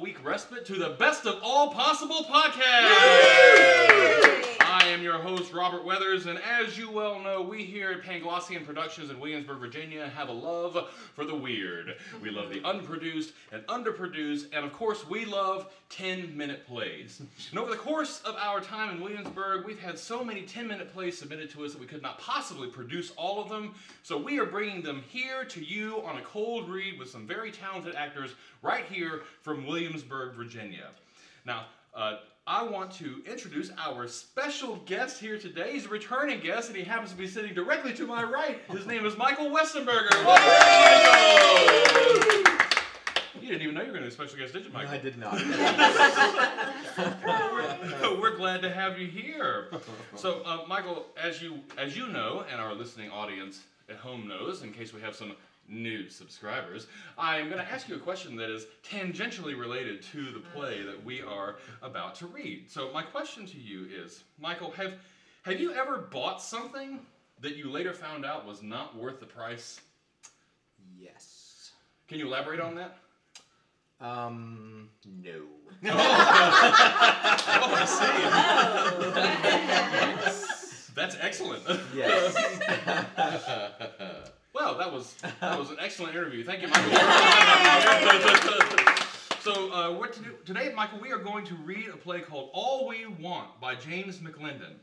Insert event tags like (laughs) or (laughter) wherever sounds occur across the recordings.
week respite to the best of all possible podcasts. I am your host, Robert Weathers, and as you well know, we here at Panglossian Productions in Williamsburg, Virginia, have a love for the weird. We love the unproduced and underproduced, and of course, we love 10 minute plays. And over the course of our time in Williamsburg, we've had so many 10 minute plays submitted to us that we could not possibly produce all of them, so we are bringing them here to you on a cold read with some very talented actors right here from Williamsburg, Virginia. Now, uh, I want to introduce our special guest here today. He's a returning guest, and he happens to be sitting directly to my right. His name is Michael Westenberger. Michael! You didn't even know you were going to be a special guest, did you, Michael? I did not. we're, we're glad to have you here. So, uh, Michael, as you as you know, and our listening audience at home knows, in case we have some new subscribers, I'm going to ask you a question that is tangentially related to the play that we are about to read. So, my question to you is, Michael, have have you ever bought something that you later found out was not worth the price? yes. Can you elaborate on that? Um, no. (laughs) Oh, I see. That's excellent. Yes. (laughs) Well, that was that was an excellent interview. Thank you, Michael. (laughs) so, uh, what to do today, Michael? We are going to read a play called "All We Want" by James McLendon,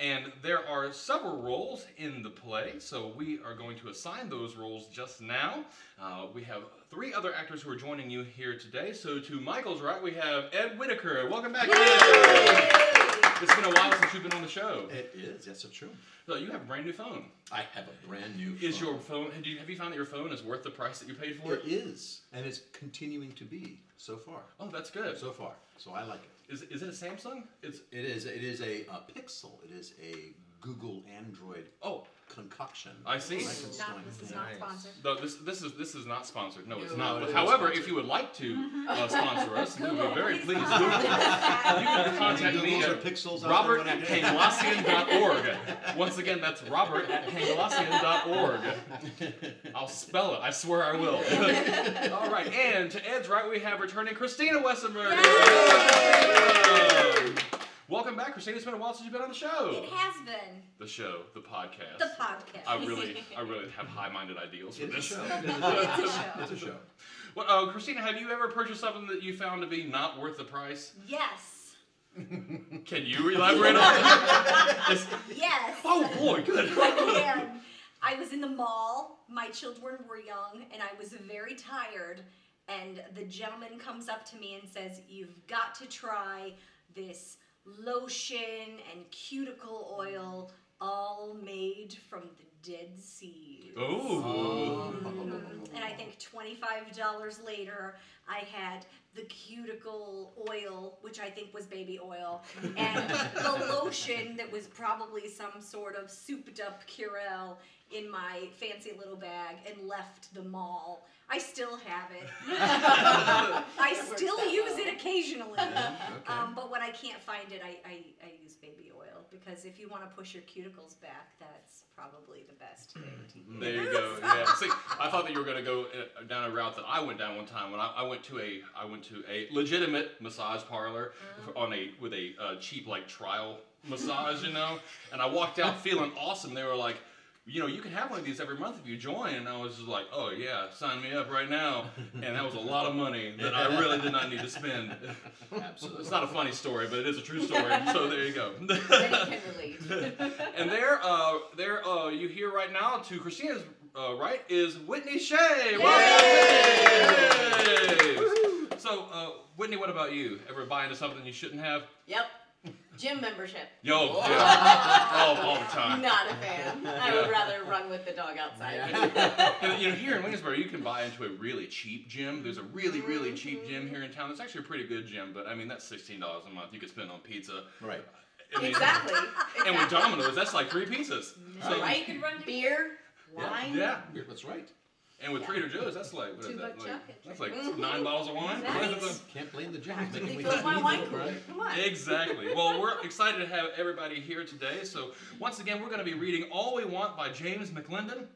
and there are several roles in the play. So we are going to assign those roles just now. Uh, we have three other actors who are joining you here today. So to Michael's right, we have Ed Whitaker. Welcome back, Ed. It's been a while since you've been on the show. It is. That's so true. So you have a brand new phone. I have a brand new. Is phone. your phone? Have you, have you found that your phone is worth the price that you paid for It it? is, and it's continuing to be so far. Oh, that's good. So far, so I like it. Is, is it a Samsung? It's It is. It is a, a Pixel. It is a Google Android oh concoction. I see. This is not, this is not sponsored. no, this this is this is not sponsored. No, it's No, not. it But is however, sponsored. if you would like to Mm-hmm. (laughs) uh, sponsor us, we would be very pleased. You can contact me Googles or at Pixels out Robert there at when I- (laughs) Once again, that's Robert at I'll spell it. I swear I will. (laughs) All right, and to Ed's right, we have returning Christina Westenberg. Welcome back, Christina. It's been a while since you've been on the show. It has been The show, the podcast. the podcast. I really, (laughs) I really have high-minded ideals for It's a this. show. (laughs) It's a show. It's a show. Well, uh, Christina, have you ever purchased something that you found to be not worth the price? Yes. Can you elaborate on that? (laughs) It's- Yes. oh boy, good. I can. I was in the mall. My children were young, and I was very tired. And the gentleman comes up to me and says, "You've got to try this lotion and cuticle oil, all made from the Dead Sea." Ooh. And I think $25 later, I had the cuticle oil, which I think was baby oil, and the (laughs) lotion that was probably some sort of souped up Curel in my fancy little bag and left the mall. I still have it. (laughs) I still use it occasionally. Um, but when I can't find it, I, I, I oil because if you want to push your cuticles back, that's probably the best thing to use. There you go. (laughs) Yeah. See, I thought that you were going to go uh, down a route that I went down one time when I, I went to a I went to a legitimate massage parlor on a with a uh, cheap like trial massage, you know, and I walked out feeling awesome. They were like. You know, you can have one of these every month if you join. And I was just like, oh, yeah, sign me up right now. And that was a lot of money that I really did not need to spend. Absolutely. It's not a funny story, but it is a true story. So there you go. Then can relate. And there, uh, there, uh, you hear right now to Christina's uh, right is Whitney Shea. Welcome, So, uh, Whitney, what about you? Ever buy into something you shouldn't have? Yep. Gym membership. Yo, (laughs) yeah. all, all the time. Not a fan. I would rather run with the dog outside. And, (laughs) you know, here in Williamsburg, you can buy into a really cheap gym. There's a really, really cheap gym mm-hmm. here in town. It's actually a pretty good gym, but I mean, that's sixteen dollars a month you could spend on pizza. Right. I mean, Exactly. And with. Domino's, that's like three pizzas. So, Right? You can run beer, yeah, wine. yeah. That's right. And with Trader Joe's, that's like what is Two that? buck Like, that's like nine bottles of wine. Nice. Can't blame the gym. Practically fills my wine cooler. right? Come on. Exactly. Well, we're excited to have everybody here today. So once again, we're going to be reading "All We Want" by James McLendon.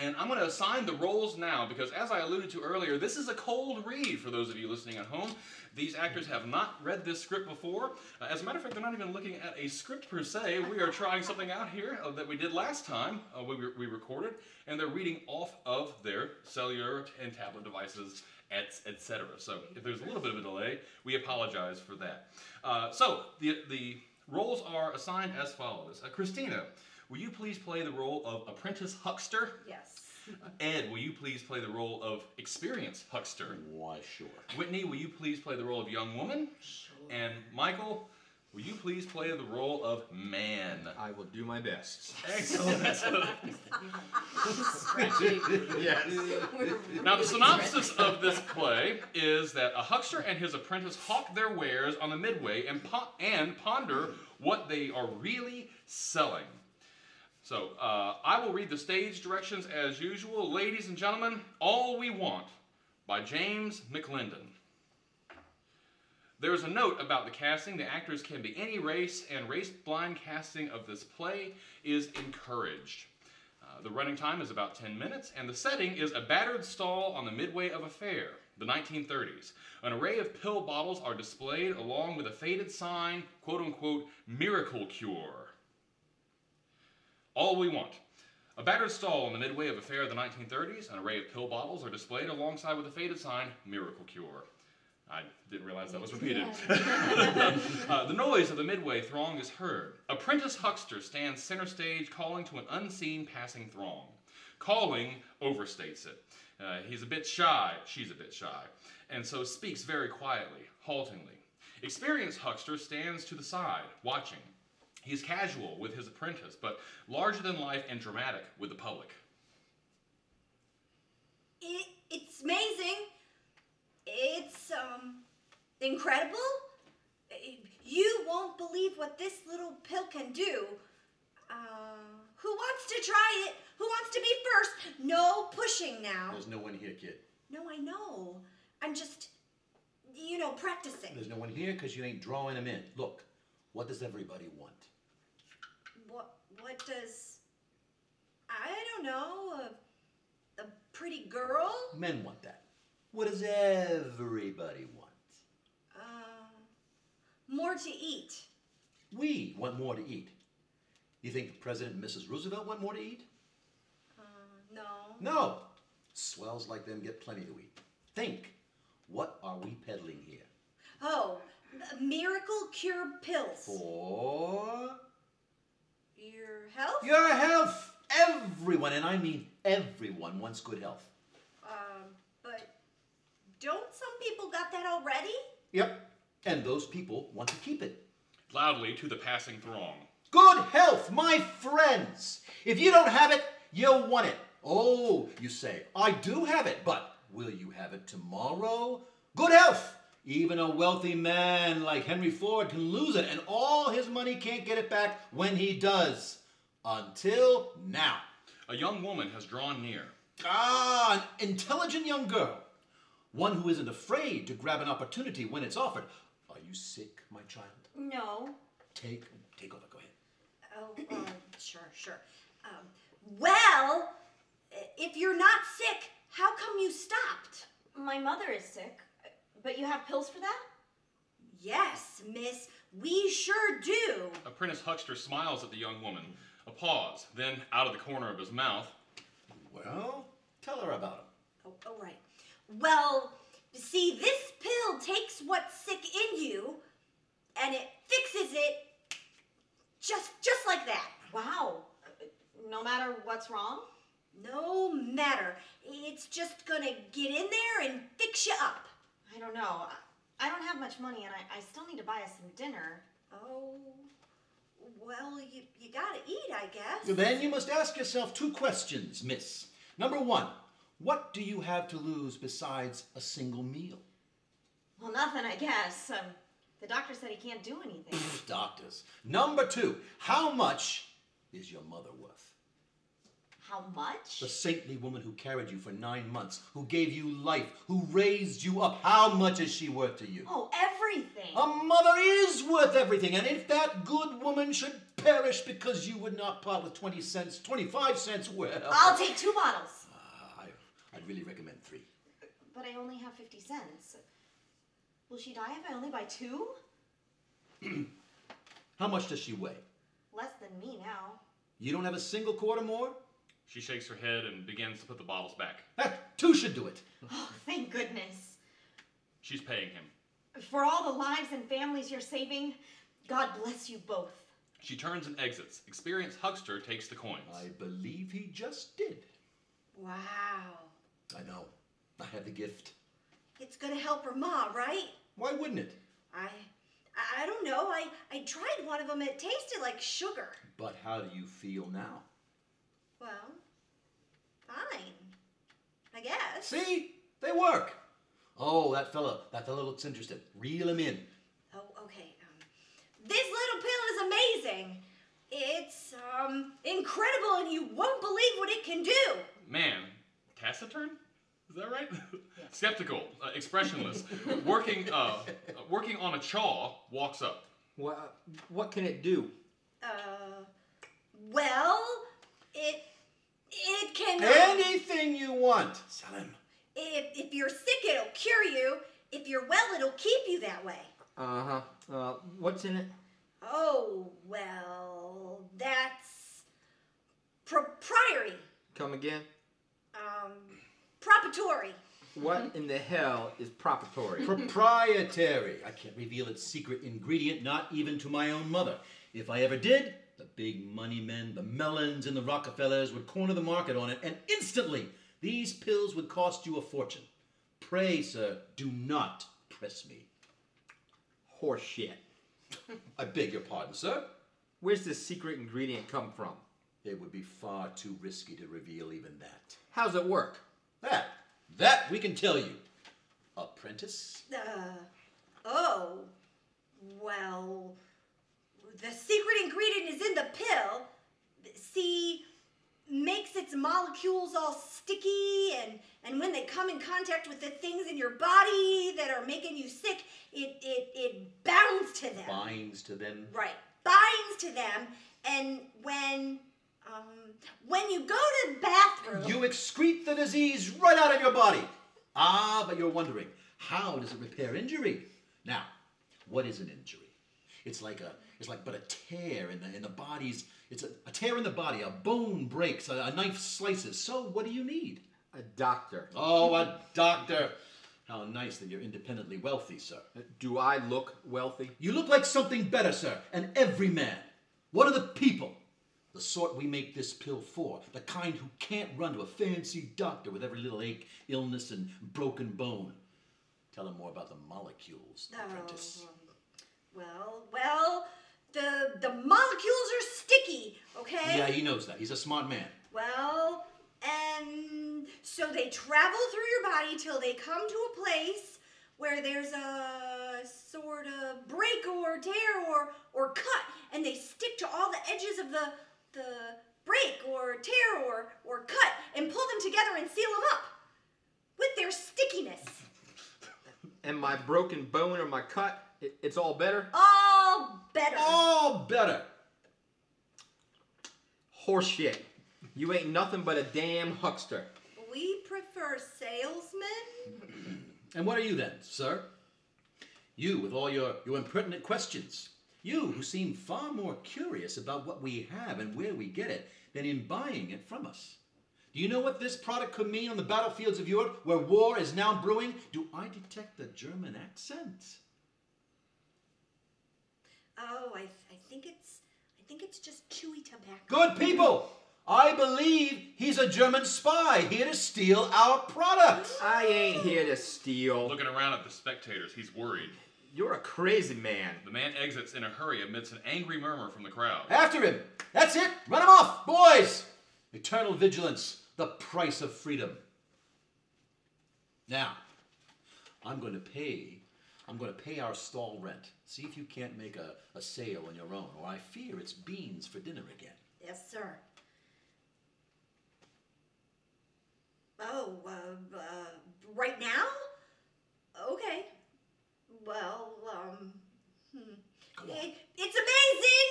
And I'm going to assign the roles now because, as I alluded to earlier, this is a cold read for those of you listening at home. These actors have not read this script before. Uh, as a matter of fact, they're not even looking at a script per se. We are trying something out here uh, that we did last time uh, we, we recorded, and they're reading off of their cellular and tablet devices, etc. So if there's a little bit of a delay, we apologize for that. Uh, so the, the roles are assigned as follows. Uh, Christina, will you please play the role of apprentice huckster? Yes. Ed, will you please play the role of experienced huckster? Why, sure. Whitney, will you please play the role of young woman? Sure. And Michael, will you please play the role of man? I will do my best. Excellent. (laughs) Yes. now, the synopsis of this play is that a huckster and his apprentice hawk their wares on the midway and, po- and ponder what they are really selling. So, uh, I will read the stage directions as usual. Ladies and gentlemen, All We Want by James McLendon. There's a note about the casting. The actors can be any race, and race blind casting of this play is encouraged. Uh, the running time is about 10 minutes, and the setting is a battered stall on the midway of a fair, the 1930s. An array of pill bottles are displayed along with a faded sign, quote unquote, miracle cure. All we want. A battered stall in the midway of a fair of the 1930s, an array of pill bottles are displayed alongside with a faded sign, Miracle Cure. I didn't realize that was repeated. (laughs) uh, the noise of the midway throng is heard. Apprentice huckster stands center stage calling to an unseen passing throng. Calling overstates it. Uh, he's a bit shy, she's a bit shy, and so speaks very quietly, haltingly. Experienced huckster stands to the side, watching. He's casual with his apprentice, but larger than life and dramatic with the public. It, it's amazing. It's um incredible. You won't believe what this little pill can do. Uh, who wants to try it? Who wants to be first? No pushing now. There's no one here, kid. No, I know. I'm just, you know, practicing. There's no one here because you ain't drawing them in. Look, what does everybody want? What? Does? I don't know. A, a pretty girl. Men want that. What does everybody want? Uh, more to eat. We want more to eat. You think President and Mrs. Roosevelt want more to eat? Uh, no. No. Swells like them get plenty to eat. Think. What are we peddling here? Oh, miracle cure pills. For Your health? your health. Everyone, and I mean everyone, wants good health. Um, but don't some people got that already? Yep. And those people want to keep it. Loudly to the passing throng. Good health, my friends. If you don't have it, you'll want it. Oh, you say, I do have it, but will you have it tomorrow? Good health. Even a wealthy man like Henry Ford can lose it, and all his money can't get it back when he does. Until now. A young woman has drawn near. Ah, an intelligent young girl. One who isn't afraid to grab an opportunity when it's offered. Are you sick, my child? No. Take, take over. Go ahead. Oh, um, sure, sure. Um, well, if you're not sick, how come you stopped? My mother is sick, but you have pills for that? Yes, miss, we sure do. Apprentice Huckster smiles at the young woman. A pause, then out of the corner of his mouth. Well, tell her about him. Oh, oh, right. Well, see, this pill takes what's sick in you, and it fixes it just, just like that. Wow. No matter what's wrong? No matter. It's just gonna get in there and fix you up. I don't know. I- I don't have much money and I, I still need to buy us some dinner. Oh, well, you, you gotta eat, I guess. Then you must ask yourself two questions, miss. Number one, what do you have to lose besides a single meal? Well, nothing, I guess. Um, the doctor said he can't do anything. (laughs) Doctors. Number two, how much is your mother worth? How much? The saintly woman who carried you for nine months, who gave you life, who raised you up, how much is she worth to you? Oh, everything. A mother is worth everything, and if that good woman should perish because you would not part with 20 cents, 25 cents, well. I'll take two bottles. Ah, I, I'd really recommend three. But I only have 50 cents. Will she die if I only buy two? (clears throat) How much does she weigh? Less than me now. You don't have a single quarter more? She shakes her head and begins to put the bottles back. Ah, two should do it. Oh, thank goodness. She's paying him. For all the lives and families you're saving, God bless you both. She turns and exits. Experienced huckster takes the coins. I believe he just did. Wow. I know. I have the gift. It's gonna help her ma, right? Why wouldn't it? I, I, I don't know. I, I tried one of them. It tasted like sugar. But how do you feel now? Well, fine. I guess. See? They work. Oh, that fella. That fella looks interested. Reel him in. Oh, okay. Um, this little pill is amazing. It's um incredible, and you won't believe what it can do. Man, taciturn? Is that right? (laughs) Skeptical, uh, expressionless, working, uh, working on a chaw, walks up. What, what can it do? Uh, well, it it can. Anything you want. Sell him. If if you're sick, it'll cure you. If you're well, it'll keep you that way. Uh-huh. Uh, what's in it? Oh well, that's propriety. Come again? Um, propitory. What in the hell is propitory? Proprietary. I can't reveal its secret ingredient, not even to my own mother. If I ever did, the big money men, the Mellons, and the Rockefellers would corner the market on it, and instantly these pills would cost you a fortune. Pray, sir, do not press me. Horseshit. (laughs) I beg your pardon, sir. Where's this secret ingredient come from? It would be far too risky to reveal even that. How's it work? That, that we can tell you. Apprentice? Uh, oh, well, the secret ingredient is in the pill. See, makes its molecules all sticky, and and when they come in contact with the things in your body that are making you sick, it it it bounds to them. Binds to them. Right, binds to them, and when um when you go to the bathroom, You excrete the disease right out of your body. Ah, but you're wondering, how does it repair injury? Now, what is an injury? It's like a it's like but a tear in the in the body's it's a, a tear in the body, a bone breaks, a, a knife slices. So what do you need? A doctor. Oh, a doctor. How nice that you're independently wealthy, sir. Uh, Do I look wealthy? You look like something better, sir. An everyman. What are the people. The sort we make this pill for. The kind who can't run to a fancy doctor with every little ache, illness, and broken bone. Tell him more about the molecules, apprentice. Well, well, the the molecules are sticky, okay? Yeah, he knows that. He's a smart man. Well, and so they travel through your body till they come to a place where there's a sort of break or tear or or cut, and they stick to all the edges of the the break or tear or or cut and pull them together and seal them up with their stickiness. And my broken bone or my cut, it, it's all better? All better. All better. Horseshit. You ain't nothing but a damn huckster. We prefer salesmen. (clears throat) And what are you then, sir? You with all your, your impertinent questions. You who seem far more curious about what we have and where we get it than in buying it from us. Do you know what this product could mean on the battlefields of Europe where war is now brewing? Do I detect the German accent? Oh, I, I think it's I think it's just chewy tobacco. Good people! I believe he's a German spy here to steal our product. I ain't here to steal. Looking around at the spectators, he's worried. You're a crazy man. The man exits in a hurry amidst an angry murmur from the crowd. After him! That's it! Run him off, boys! Eternal vigilance, the price of freedom. Now, I'm going to pay. I'm going to pay our stall rent. See if you can't make a, a sale on your own, or I fear it's beans for dinner again. Yes, sir. Oh, uh, uh, right now? Okay. Well, um, hmm. it, it's amazing!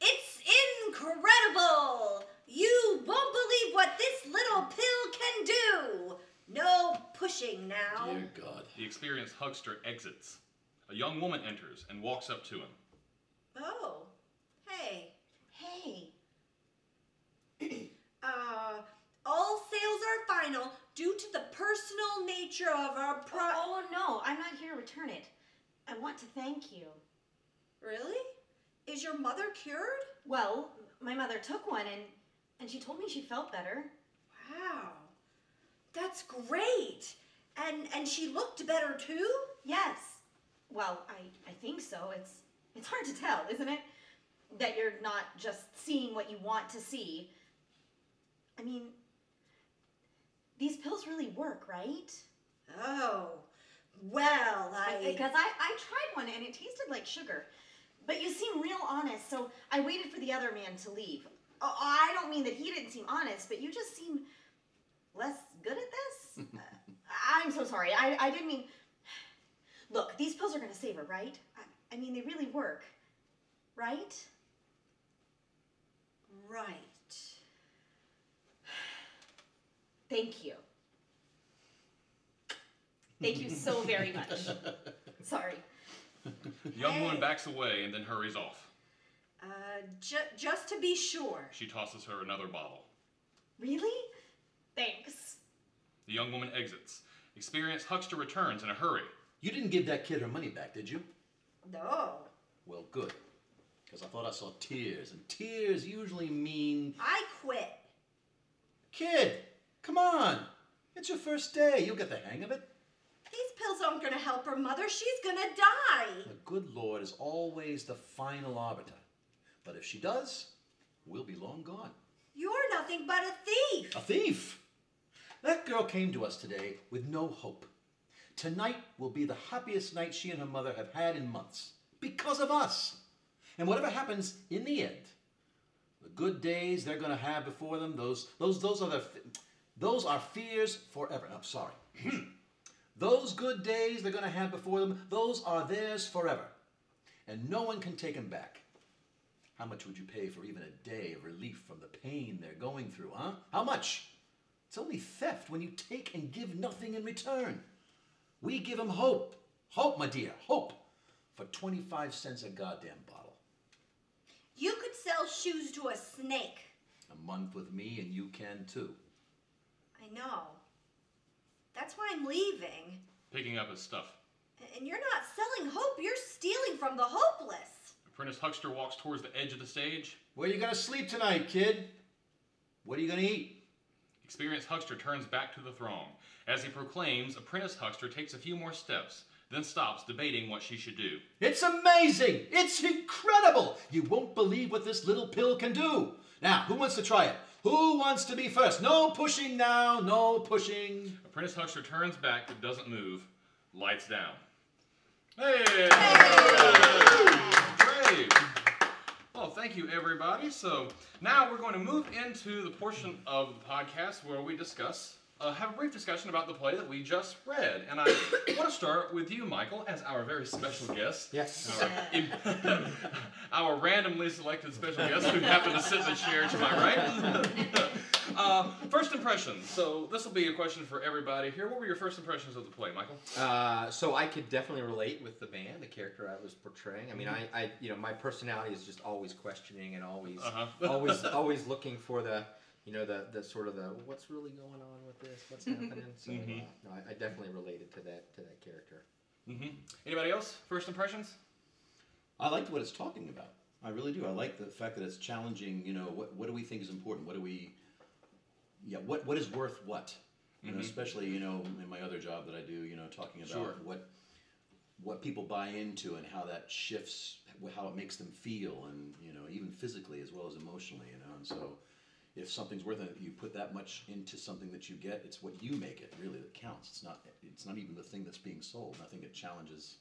It's incredible! You won't believe what this little pill can do! Pushing now. Dear God. The experienced huckster exits. A young woman enters and walks up to him. Oh, hey. Hey, (clears throat) Uh, all sales are final due to the personal nature of our pro. oh no, I'm not here to return it. I want to thank you. Really? Is your mother cured? Well, my mother took one and and she told me she felt better. That's great. And and she looked better too. Yes. Well, I I think so. It's it's hard to tell, isn't it? That you're not just seeing what you want to see. I mean, these pills really work, right? Oh, well, I. Because I, I tried one and it tasted like sugar. But you seem real honest, so I waited for the other man to leave. Oh, I don't mean that he didn't seem honest, but you just seem less good at this. Uh, I'm so sorry. I, I didn't mean. Look, these pills are going to save her, right? I, I mean, they really work. Right? right. Thank you. Thank you so very much. (laughs) Sorry. The young woman backs away and then hurries off. Uh, ju- just to be sure. She tosses her another bottle. Really? Thanks. The young woman exits. Experienced huckster returns in a hurry. You didn't give that kid her money back, did you? No, Well, good. Because I thought I saw tears, and tears usually mean. I quit. Kid, come on. It's your first day. You'll get the hang of it. These pills aren't gonna help her mother. She's gonna die. The good Lord is always the final arbiter. But if she does, we'll be long gone. You're nothing but a thief. A thief! That girl came to us today with no hope. Tonight will be the happiest night she and her mother have had in months. Because of us. And whatever happens in the end, the good days they're going to have before them, those, those, those are the, those are fears forever. I'm sorry. Hmm. those good days they're going to have before them, those are theirs forever. And no one can take them back. How much would you pay for even a day of relief from the pain they're going through, huh? How much? It's only theft when you take and give nothing in return. We give them hope. Hope, my dear, hope. For 25 cents a goddamn bottle. You could sell shoes to a snake. A month with me, and you can too. I know. That's why I'm leaving. Picking up his stuff. And you're not selling hope, you're stealing from the hopeless. Apprentice huckster walks towards the edge of the stage. Where you gonna sleep tonight, kid? What are you gonna eat? Experienced huckster turns back to the throng. As he proclaims, apprentice huckster takes a few more steps, then stops, debating what she should do. It's amazing! It's incredible! You won't believe what this little pill can do. Now, who wants to try it? Who wants to be first? No pushing now, no pushing. Apprentice huckster turns back but doesn't move. Lights down. Hey! Great! Well, thank you, everybody. So now we're going to move into the portion of the podcast where we discuss, uh, have a brief discussion about the play that we just read. And I (coughs) want to start with you, Michael, as our very special guest. Yes. Our, (laughs) our randomly selected special guest who happened to sit in the chair to my right. (laughs) uh, first impressions. So this will be a question for everybody here. What were your first impressions of the play, Michael? Uh, so I could definitely relate with the man, the character I was portraying. I mean, I, I, you know, my personality is just always questioning and always, Uh-huh. (laughs) always, always looking for the, you know, the, the sort of the what's really going on with this, what's happening. So, uh, no, I, I definitely related to that to that character. hmm Anybody else? First impressions? I liked what it's talking about. I really do. I like the fact that it's challenging. You know, what what do we think is important? What do we? Yeah, what what is worth what? You know, mm-hmm. especially you know in my other job that I do. You know, talking about Sure. what what people buy into and how that shifts, how it makes them feel, and you know, even physically as well as emotionally. You know, and so if something's worth it, you put that much into something that you get. It's what you make it really that counts. It's not. It's not even the thing that's being sold. I think it challenges.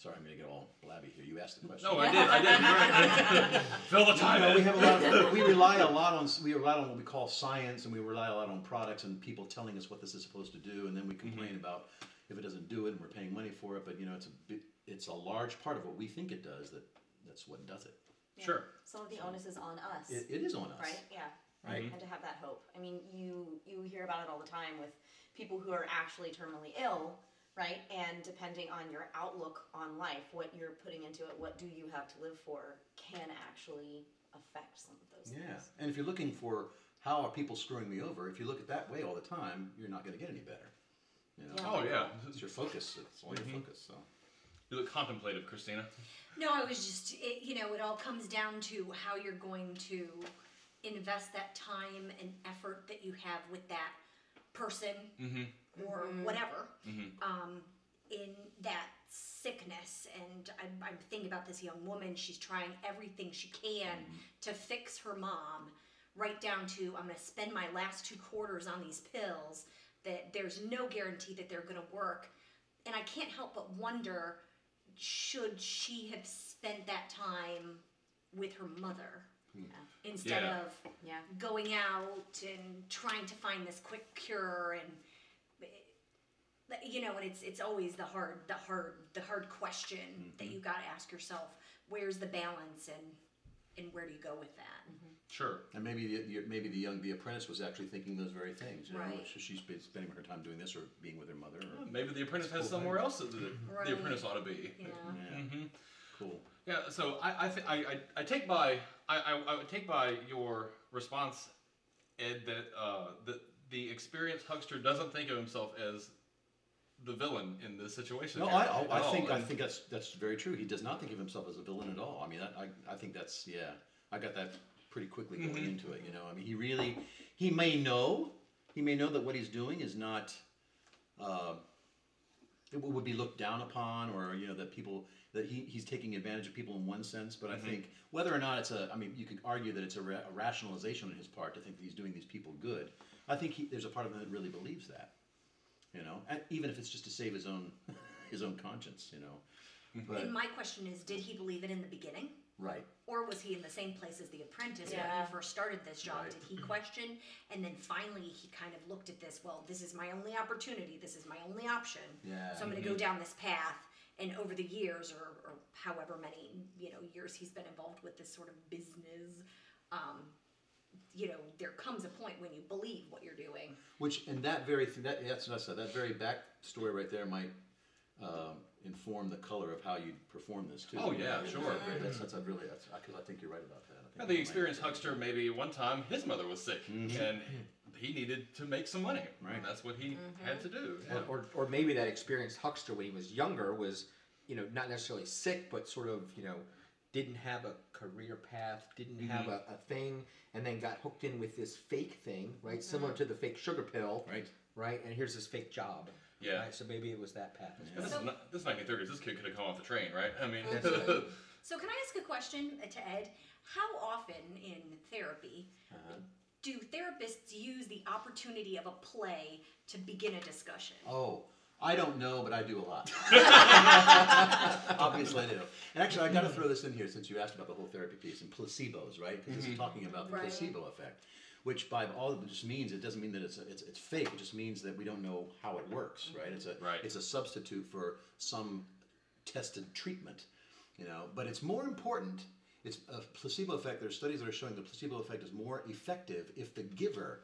Sorry, I'm gonna get all blabby here. You asked the question. No, I did. I did. (laughs) Fill the time. You know, we have a lot. Of, we rely a lot on we rely on what we call science, and we rely a lot on products and people telling us what this is supposed to do, and then we mm-hmm. complain about if it doesn't do it, and we're paying money for it. But you know, it's a bit, it's a large part of what we think it does that that's what does it. Sure. Some of the onus is on us. It, it is on us. right? Yeah. Right. And to have that hope. I mean, you you hear about it all the time with people who are actually terminally ill, right? And depending on your outlook on life, what you're putting into it, what do you have to live for, can actually affect some of those Yeah, things. and if you're looking for how are people screwing me over, if you look at that way all the time, you're not going to get any better. You know, Yeah. Oh yeah. it's your focus. It's all your Mhm. focus. So. You look contemplative, Christina. No, I was just, it, you know, it all comes down to how you're going to invest that time and effort that you have with that person Mm-hmm. or whatever Mhm. um, in that sickness. And I'm, I'm thinking about this young woman. She's trying everything she can to fix her mom, right down to I'm going to spend my last two quarters on these pills that there's no guarantee that they're going to work. And I can't help but wonder should she have spent that time with her mother instead Yeah. of Yeah. going out and trying to find this quick cure and eh, you know and it's it's always the hard the hard the hard question that mm-hmm. you got to ask yourself where's the balance and and where do you go with that mm-hmm. Sure. And maybe the, the- maybe the young the apprentice was actually thinking those very things. You know, Right. so she's been spending her time doing this or being with her mother. Or, Maybe the apprentice has somewhere else that the, Right. the apprentice ought to be. yeah yeah, Mm-hmm. so I I, th- I, I I take by I, I, I take by your response, Ed, that uh, the the experienced huckster doesn't think of himself as the villain in this situation. No, here I, I, think I think that's that's very true. He does not think of himself as a villain at all. I mean, I, I, I think that's yeah. I got that pretty quickly going Mhm. into it. You know, I mean, he really he may know he may know that what he's doing is not. Uh, it would be looked down upon, or you know that people that he, he's taking advantage of people in one sense. But Mhm. I think whether or not it's a, I mean, you could argue that it's a, ra- a rationalization on his part to think that he's doing these people good. I think he, there's a part of him that really believes that, you know, and even if it's just to save his own (laughs) his own conscience, you know. But and my question is did he believe it in the beginning right, or was he in the same place as the apprentice when Yeah. he first started this job? Right. Did he question? And then finally he kind of looked at this, well, this is my only opportunity, this is my only option. yeah, So I'm going to go down this path. And over the years, or, or however many you know years he's been involved with this sort of business, um, you know, there comes a point when you believe what you're doing. Which and that very th- that that's that's that very back story right there might um, inform the color of how you perform this too. Oh, yeah, That's sure. great. That's that's a really that's because I think you're right about that. I think Yeah, that the might- experienced huckster maybe one time his mother was sick Mhm. and he needed to make some money. Right. And that's what he had to do. Or, yeah. or, or maybe that experienced huckster when he was younger was, you know, not necessarily sick, but sort of, you know, didn't have a career path, didn't have a, a thing, and then got hooked in with this fake thing, right? Similar to the fake sugar pill, Right. right? And here's this fake job. Yeah. Right? So maybe it was that path. as And well. this, is not, this is 1930s. This kid could have come off the train, right? I mean, That's right. (laughs) So can I ask a question uh, to Ed? How often in therapy Uh-huh. Do therapists use the opportunity of a play to begin a discussion? Oh, I don't know, but I do a lot. (laughs) Obviously, I do. And actually, I got to throw this in here since you asked about the whole therapy piece and placebos, right? Because this is mm-hmm. talking about the Right. placebo effect, which by all it just means it doesn't mean that it's, it's it's fake. It just means that we don't know how it works, right? It's a Right. it's a substitute for some tested treatment, you know. But it's more important. It's a placebo effect. There's studies that are showing the placebo effect is more effective if the giver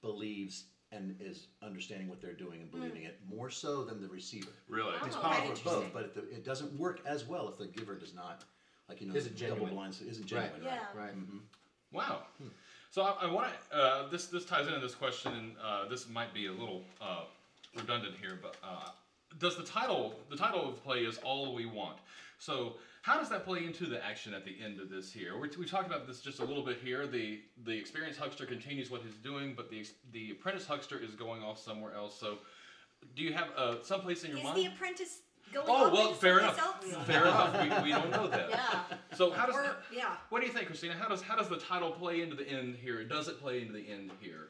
believes and is understanding what they're doing and believing it more so than the receiver. really? Oh, It's okay, powerful as both, interesting. but it, it doesn't work as well if the giver does not, like you know, Isn't double genuine. blind isn't genuine. Right. genuine. Yeah. Right. hmm Wow. So I, I want to. Uh, this this ties into this question, and uh, this might be a little uh, redundant here, but uh, does the title the title of the play is all we want? So how does that play into the action at the end of this here? We, we talked about this just a little bit here. The the experienced huckster continues what he's doing, but the the apprentice huckster is going off somewhere else. So do you have uh, someplace in your mind? Is mind? the apprentice going Oh, well, fair enough. else? Fair enough. We, we don't know that. Yeah. So how does Or, yeah. what do you think, Christina? How does how does the title play into the end here? Does it play into the end here?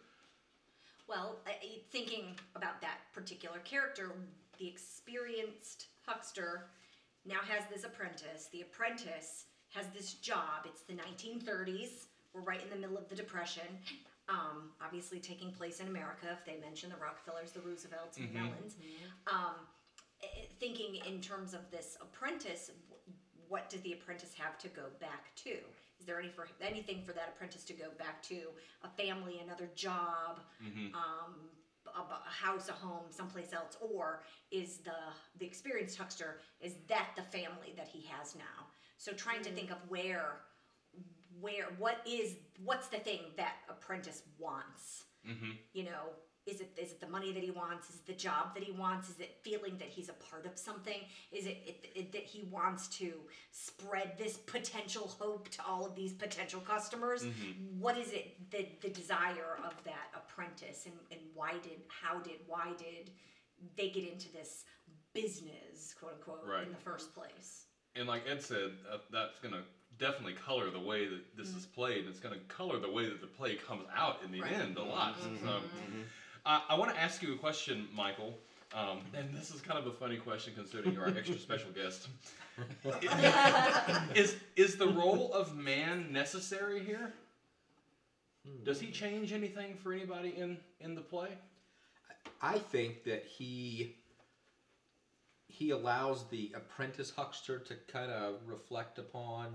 Well, thinking about that particular character, the experienced huckster now has this apprentice. The apprentice has this job. It's the 1930s. We're right in the middle of the Depression. Um, obviously, taking place in America. If they mention the Rockefellers, the Roosevelts, and Mhm. Mellons, um, eh, eh, thinking in terms of this apprentice, what did the apprentice have to go back to? Is there any for anything for that apprentice to go back to? A family, another job, Mm-hmm. um, a, a house, a home, someplace else, or is the the experienced huckster is that the family that he has now? So trying to think of where, where what is what's the thing that apprentice wants? Mm-hmm. You know, is it is it the money that he wants? Is it the job that he wants? Is it feeling that he's a part of something? Is it, it, it that he wants to spread this potential hope to all of these potential customers? Mm-hmm. What is it the the desire of that apprentice and, and why did how did why did they get into this business quote unquote Right. in the first place? And like Ed said, uh, that's going to definitely color the way that this mm. is played. and It's going to color the way that the play comes out in the Right. end a lot. Mm-hmm. So, mm-hmm. Uh, I want to ask you a question, Michael. Um, (laughs) and this is kind of a funny question considering you're our extra (laughs) special guest. (laughs) is is the role of man necessary here? Does he change anything for anybody in in the play? I think that he he allows the apprentice huckster to kind of reflect upon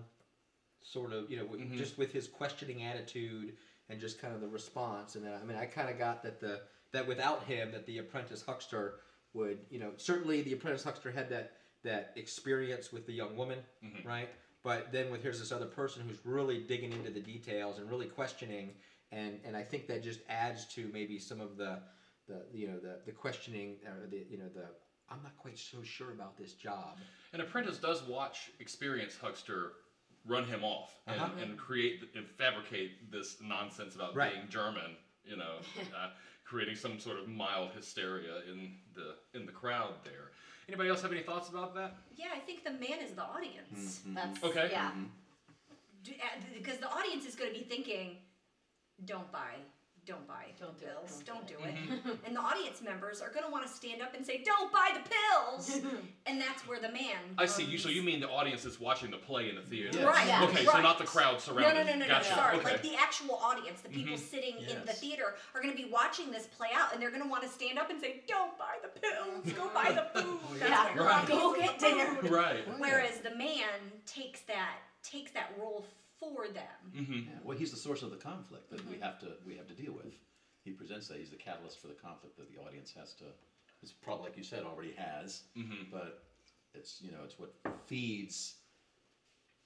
sort of you know w- Mhm. just with his questioning attitude and just kind of the response and then I mean I kind of got that the that without him that the apprentice huckster would you know certainly the apprentice huckster had that that experience with the young woman Mhm. right but then with here's this other person who's really digging into the details and really questioning and and I think that just adds to maybe some of the the you know the the questioning or the you know the I'm not quite so sure about this job. An apprentice does watch experienced huckster run him off and, Uh-huh. and create and fabricate this nonsense about Right. being German. You know, uh, creating some sort of mild hysteria in the in the crowd there. Anybody else have any thoughts about that? Yeah, I think the man is the audience. That's Okay. Yeah. Do- uh, because the audience is going to be thinking, "Don't buy, don't buy Don't the do it, pills, don't don't do do it." it." (laughs) and the audience members are going to want to stand up and say, "Don't buy the pills," (laughs) and that's where the man. I see you. So you mean the audience is watching the play in the theater? Yes. Right. Yeah. Okay, so not the crowd No, surrounding. no, no, no, no. gotcha. Sorry, Okay. like the actual audience, the people Mhm. sitting in the theater are going to be watching this play out, and they're going to want to stand up and say, "Don't buy the pills, go buy the (laughs) food, That's Yeah. what you're Right. Go get the dinner." right. Whereas the man takes that takes that role for them. hmm Yeah, well, he's the source of the conflict that we have to we have to deal with. He presents that he's the catalyst for the conflict that the audience has to. It's probably like you said already has, hmm but it's you know it's what feeds.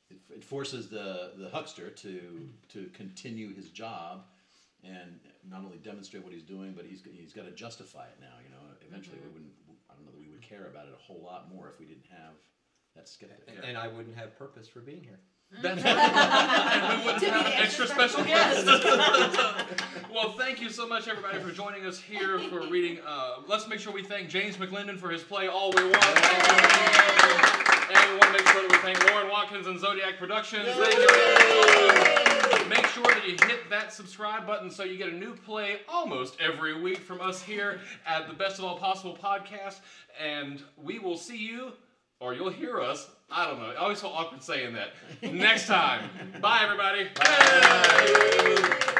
It, it forces the the huckster to to continue his job, and not only demonstrate what he's doing, but he's he's got to justify it now. You know, eventually we wouldn't. I don't know that we would care about it a whole lot more if we didn't have that skeptic. And, and I wouldn't have purpose for being here. That's (laughs) (laughs) and we wouldn't have an extra extra special guest. (laughs) well, thank you so much, everybody, for joining us here for reading. Uh, let's make sure we thank James McLendon for his play All We Want. And we want to make sure that we thank Lauren Watkins and Zodiac Productions. Thank you. Make sure that you hit that subscribe button so you get a new play almost every week from us here at the Best of All Possible podcast. And we will see you, or you'll hear us. I don't know. I always feel awkward saying that. Next time. Bye, everybody. Bye.